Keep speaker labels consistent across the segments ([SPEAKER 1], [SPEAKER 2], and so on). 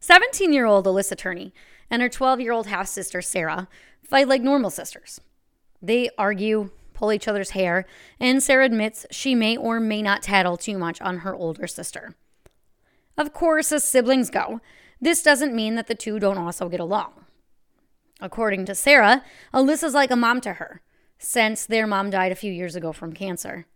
[SPEAKER 1] 17 year old Alissa Turney and her 12 year old half sister Sarah fight like normal sisters. They argue, pull each other's hair, and Sarah admits she may or may not tattle too much on her older sister. Of course, as siblings go, this doesn't mean that the two don't also get along. According to Sarah, Alissa's like a mom to her, since their mom died a few years ago from cancer.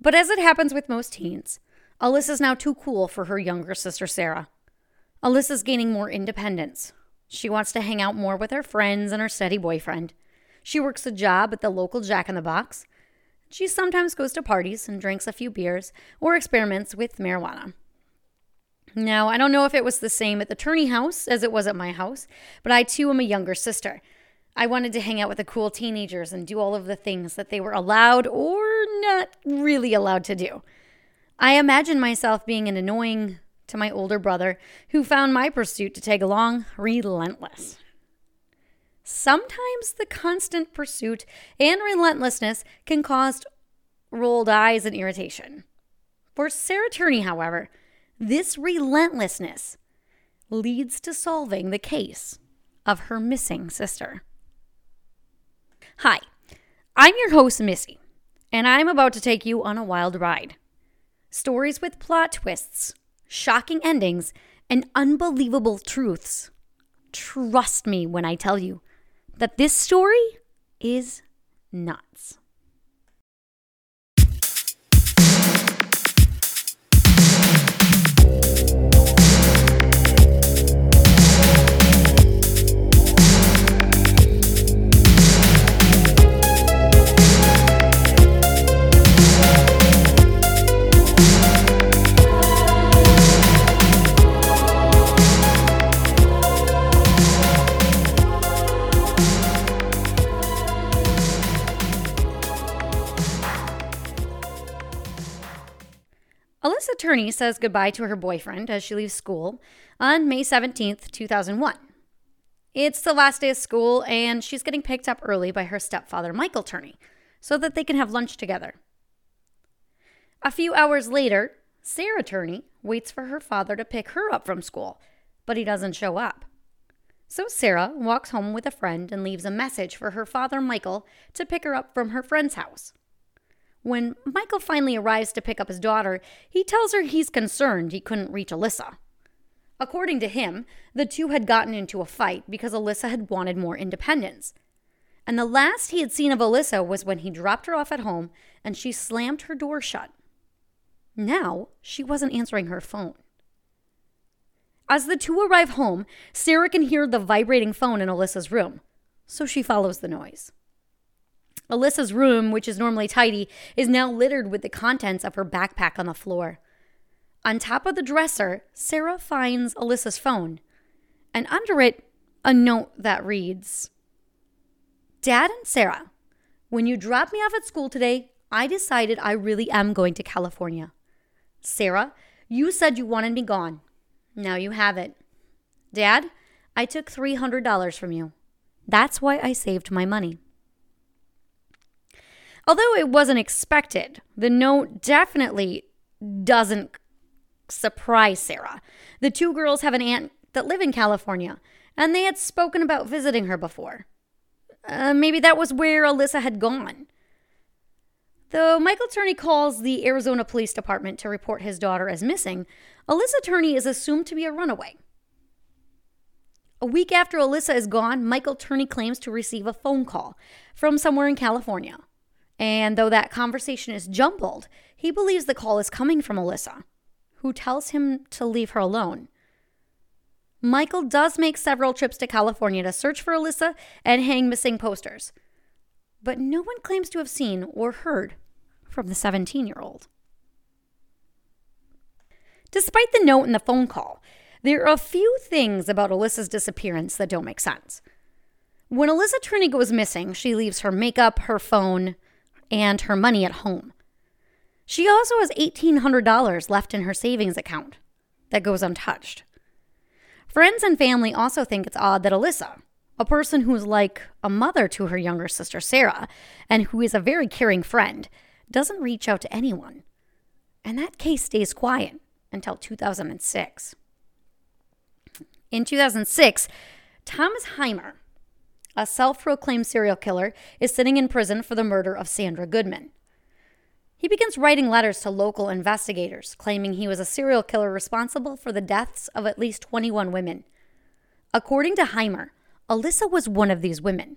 [SPEAKER 1] But as it happens with most teens, Alissa's now too cool for her younger sister Sarah. Alissa's gaining more independence. She wants to hang out more with her friends and her steady boyfriend. She works a job at the local Jack in the Box. She sometimes goes to parties and drinks a few beers or experiments with marijuana. Now, I don't know if it was the same at the Turney house as it was at my house, but I too am a younger sister. I wanted to hang out with the cool teenagers and do all of the things that they were allowed or not really allowed to do. I imagine myself being an annoying to my older brother, who found my pursuit to tag along relentless. Sometimes the constant pursuit and relentlessness can cause rolled eyes and irritation. For Sarah Turney, however, this relentlessness leads to solving the case of her missing sister. Hi, I'm your host, Missy, and I'm about to take you on a wild ride. Stories with plot twists, shocking endings, and unbelievable truths. Trust me when I tell you that this story is nuts. Alissa Turney says goodbye to her boyfriend as she leaves school on May 17th, 2001. It's the last day of school, and she's getting picked up early by her stepfather, Michael Turney, so that they can have lunch together. A few hours later, Sarah Turney waits for her father to pick her up from school, but he doesn't show up. So Sarah walks home with a friend and leaves a message for her father, Michael, to pick her up from her friend's house. When Michael finally arrives to pick up his daughter, he tells her he's concerned he couldn't reach Alissa. According to him, the two had gotten into a fight because Alissa had wanted more independence. And the last he had seen of Alissa was when he dropped her off at home and she slammed her door shut. Now, she wasn't answering her phone. As the two arrive home, Sarah can hear the vibrating phone in Alissa's room, so she follows the noise. Alissa's room, which is normally tidy, is now littered with the contents of her backpack on the floor. On top of the dresser, Sarah finds Alissa's phone, and under it, a note that reads Dad and Sarah, when you dropped me off at school today, I decided I really am going to California. Sarah, you said you wanted me gone. Now you have it. Dad, I took $300 from you. That's why I saved my money. Although it wasn't expected, the note definitely doesn't surprise Sarah. The two girls have an aunt that live in California, and they had spoken about visiting her before. Uh, maybe that was where Alissa had gone. Though Michael Turney calls the Arizona Police Department to report his daughter as missing, Alissa Turney is assumed to be a runaway. A week after Alissa is gone, Michael Turney claims to receive a phone call from somewhere in California. And though that conversation is jumbled, he believes the call is coming from Alissa, who tells him to leave her alone. Michael does make several trips to California to search for Alissa and hang missing posters, but no one claims to have seen or heard from the 17 year old. Despite the note and the phone call, there are a few things about Alissa's disappearance that don't make sense. When Alissa Turney goes missing, she leaves her makeup, her phone, and her money at home. She also has $1,800 left in her savings account that goes untouched. Friends and family also think it's odd that Alissa, a person who's like a mother to her younger sister Sarah, and who is a very caring friend, doesn't reach out to anyone. And that case stays quiet until 2006. In 2006, Thomas Heimer, a self proclaimed serial killer, is sitting in prison for the murder of Sandra Goodman. He begins writing letters to local investigators, claiming he was a serial killer responsible for the deaths of at least 21 women. According to Heimer, Alissa was one of these women.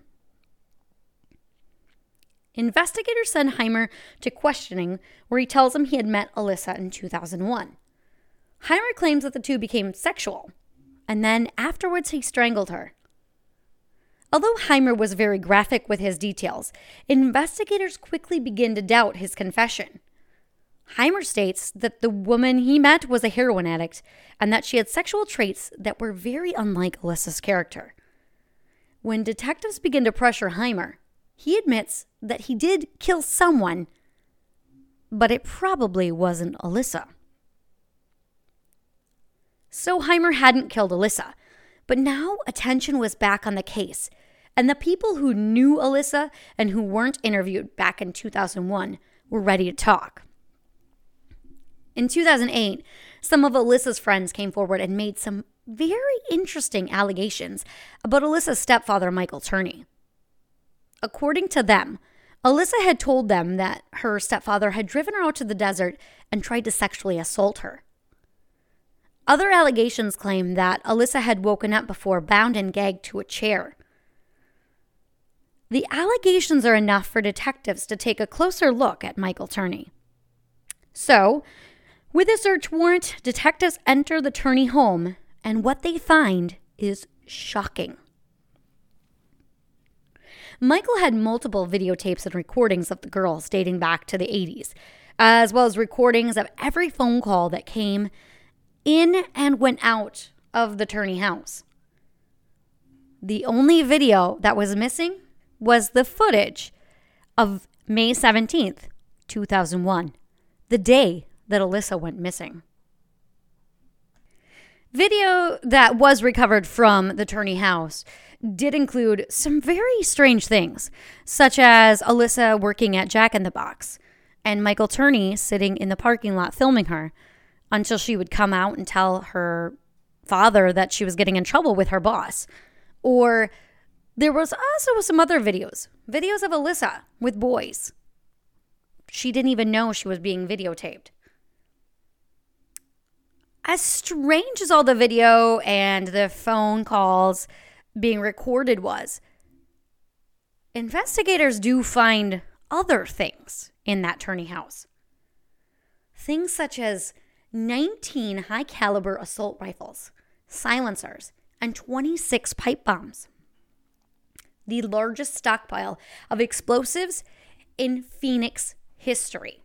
[SPEAKER 1] Investigators send Heimer to questioning, where he tells them he had met Alissa in 2001. Heimer claims that the two became sexual, and then afterwards he strangled her. Although Heimer was very graphic with his details, investigators quickly begin to doubt his confession. Heimer states that the woman he met was a heroin addict and that she had sexual traits that were very unlike Alissa's character. When detectives begin to pressure Heimer, he admits that he did kill someone, but it probably wasn't Alissa. So Heimer hadn't killed Alissa, but now attention was back on the case, and the people who knew Alissa and who weren't interviewed back in 2001 were ready to talk. In 2008, some of Alissa's friends came forward and made some very interesting allegations about Alissa's stepfather, Michael Turney. According to them, Alissa had told them that her stepfather had driven her out to the desert and tried to sexually assault her. Other allegations claim that Alissa had woken up before bound and gagged to a chair. The allegations are enough for detectives to take a closer look at Michael Turney. So, with a search warrant, detectives enter the Turney home, and what they find is shocking. Michael had multiple videotapes and recordings of the girls dating back to the 80s, as well as recordings of every phone call that came in and went out of the Turney house. The only video that was missing was the footage of May 17th, 2001, the day that Alissa went missing. Video that was recovered from the Turney house did include some very strange things, such as Alissa working at Jack in the Box and Michael Turney sitting in the parking lot filming her until she would come out and tell her father that she was getting in trouble with her boss. Or there was also some other videos, videos of Alissa with boys. She didn't even know she was being videotaped. As strange as all the video and the phone calls being recorded was. Investigators do find other things in that Turney house. Things such as 19 high caliber assault rifles, silencers, and 26 pipe bombs. The largest stockpile of explosives in Phoenix history.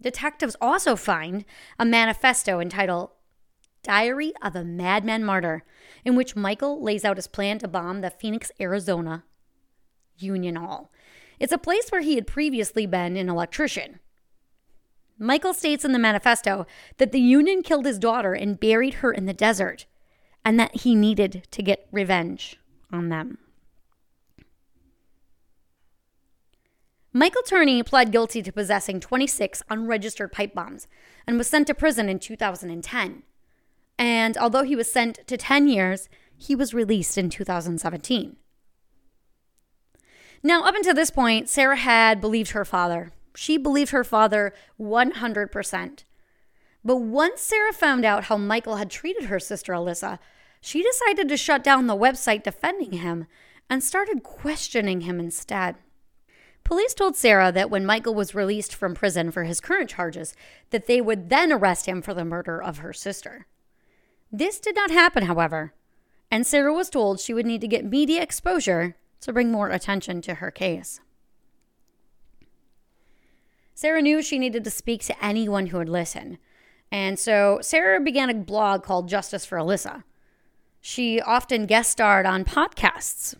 [SPEAKER 1] Detectives also find a manifesto entitled Diary of a Madman Martyr, in which Michael lays out his plan to bomb the Phoenix, Arizona Union Hall. It's a place where he had previously been an electrician. Michael states in the manifesto that the Union killed his daughter and buried her in the desert, and that he needed to get revenge on them. Michael Turney pled guilty to possessing 26 unregistered pipe bombs and was sent to prison in 2010. And although he was sent to 10 years, he was released in 2017. Now, up until this point, Sarah had believed her father. She believed her father 100%. But once Sarah found out how Michael had treated her sister Alissa, she decided to shut down the website defending him and started questioning him instead. Police told Sarah that when Michael was released from prison for his current charges, that they would then arrest him for the murder of her sister. This did not happen, however, and Sarah was told she would need to get media exposure to bring more attention to her case. Sarah knew she needed to speak to anyone who would listen, and so Sarah began a blog called Justice for Alissa. She often guest starred on podcasts,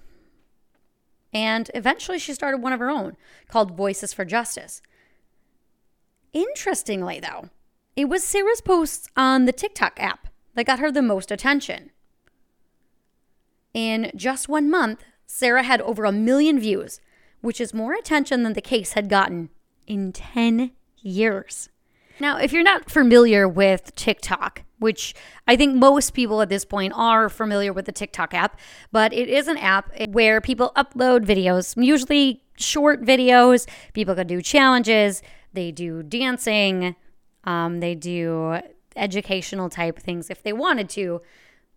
[SPEAKER 1] and eventually she started one of her own called Voices for Justice. Interestingly, though, it was Sarah's posts on the TikTok app that got her the most attention. In just one month, Sarah had over a million views, which is more attention than the case had gotten in 10 years. Now, if you're not familiar with TikTok, which I think most people at this point are familiar with the TikTok app, but it is an app where people upload videos, usually short videos. People can do challenges, they do dancing, um, they do educational type things if they wanted to.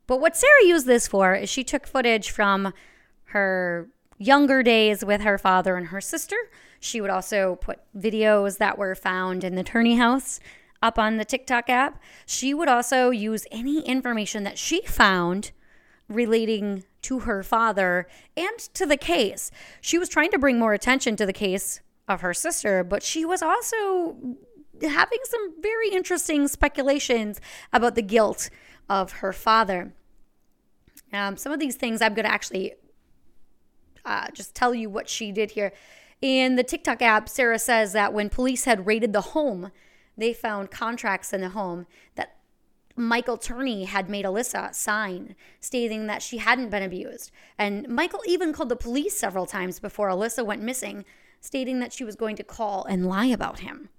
[SPEAKER 1] But what Sarah used this for is she took footage from her younger days with her father and her sister. She would also put videos that were found in the Turney house up on the TikTok app. She would also use any information that she found relating to her father and to the case. She was trying to bring more attention to the case of her sister, but she was also having some very interesting speculations about the guilt of her father. Um, some of these things I'm going to actually uh, just tell you what she did here. In the TikTok app, Sarah says that when police had raided the home, they found contracts in the home that Michael Turney had made Alissa sign, stating that she hadn't been abused. And Michael even called the police several times before Alissa went missing, stating that she was going to call and lie about him.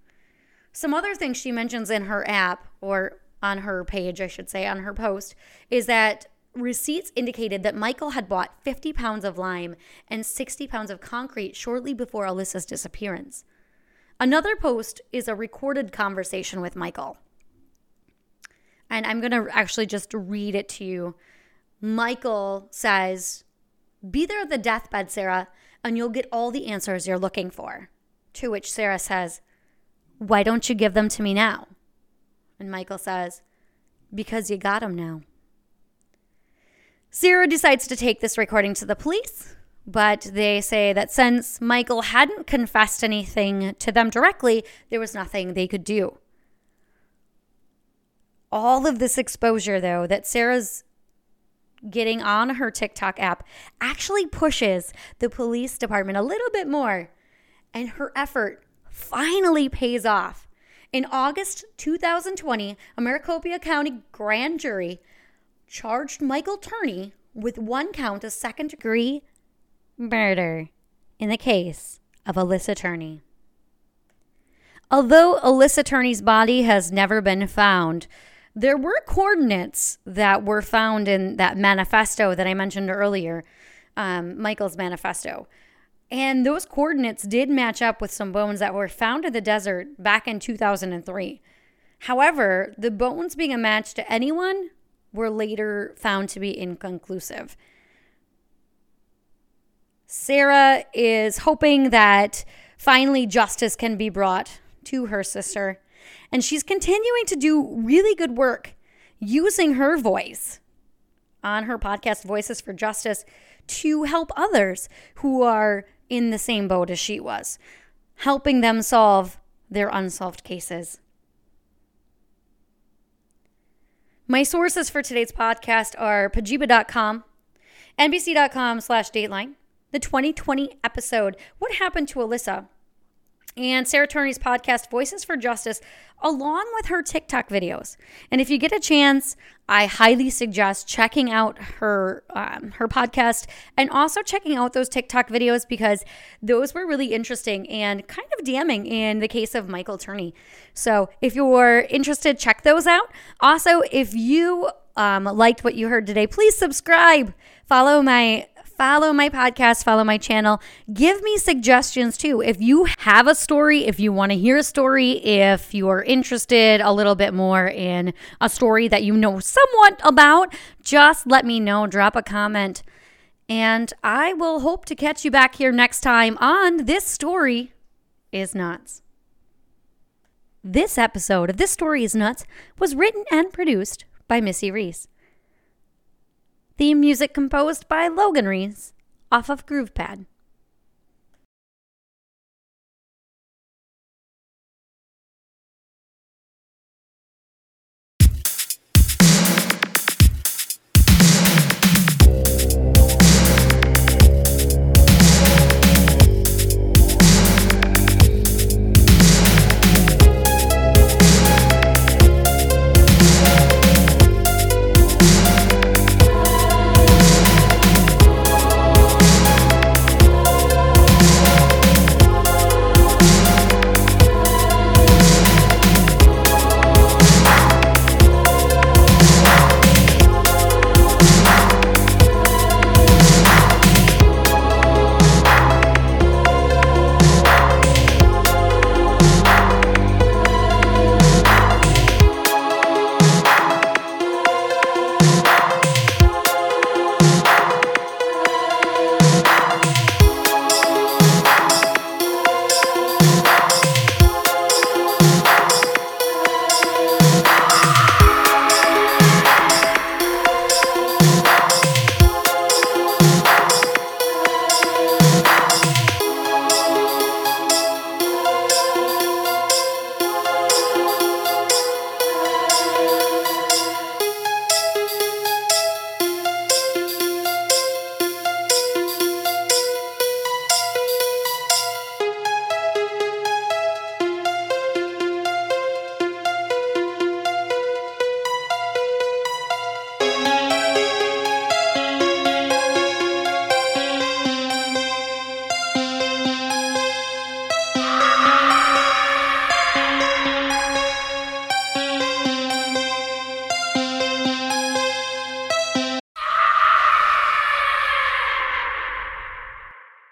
[SPEAKER 1] Some other things she mentions in her app, or on her page, I should say, on her post, is that receipts indicated that Michael had bought 50 pounds of lime and 60 pounds of concrete shortly before Alissa's disappearance. Another post is a recorded conversation with Michael. And I'm going to actually just read it to you. Michael says, Be there at the deathbed, Sarah, and you'll get all the answers you're looking for. To which Sarah says, Why don't you give them to me now? And Michael says, Because you got them now. Sarah decides to take this recording to the police but they say that since Michael hadn't confessed anything to them directly, there was nothing they could do. All of this exposure, though, that Sarah's getting on her TikTok app actually pushes the police department a little bit more, and her effort finally pays off. In August 2020, a Maricopa County grand jury charged Michael Turney with one count of second degree murder in the case of Alissa Turney. Although Alissa Turney's body has never been found, there were coordinates that were found in that manifesto that I mentioned earlier, um, Michael's manifesto. And those coordinates did match up with some bones that were found in the desert back in 2003. However, the bones being a match to anyone were later found to be inconclusive. Sarah is hoping that finally justice can be brought to her sister. And she's continuing to do really good work using her voice on her podcast, Voices for Justice, to help others who are in the same boat as she was, helping them solve their unsolved cases. My sources for today's podcast are pajiba.com, nbc.com slash dateline, the 2020 episode, What Happened to Alissa? And Sarah Turney's podcast, Voices for Justice, along with her TikTok videos. And if you get a chance, I highly suggest checking out her um, her podcast and also checking out those TikTok videos because those were really interesting and kind of damning in the case of Michael Turney. So if you're interested, check those out. Also, if you um, liked what you heard today, please subscribe. Follow my follow my podcast, follow my channel. Give me suggestions too. If you have a story, if you want to hear a story, if you are interested a little bit more in a story that you know somewhat about, just let me know. Drop a comment. And I will hope to catch you back here next time on This Story is Nuts. This episode of This Story is Nuts was written and produced by Missy Reece. Theme music composed by Logan Reese off of GroovePad.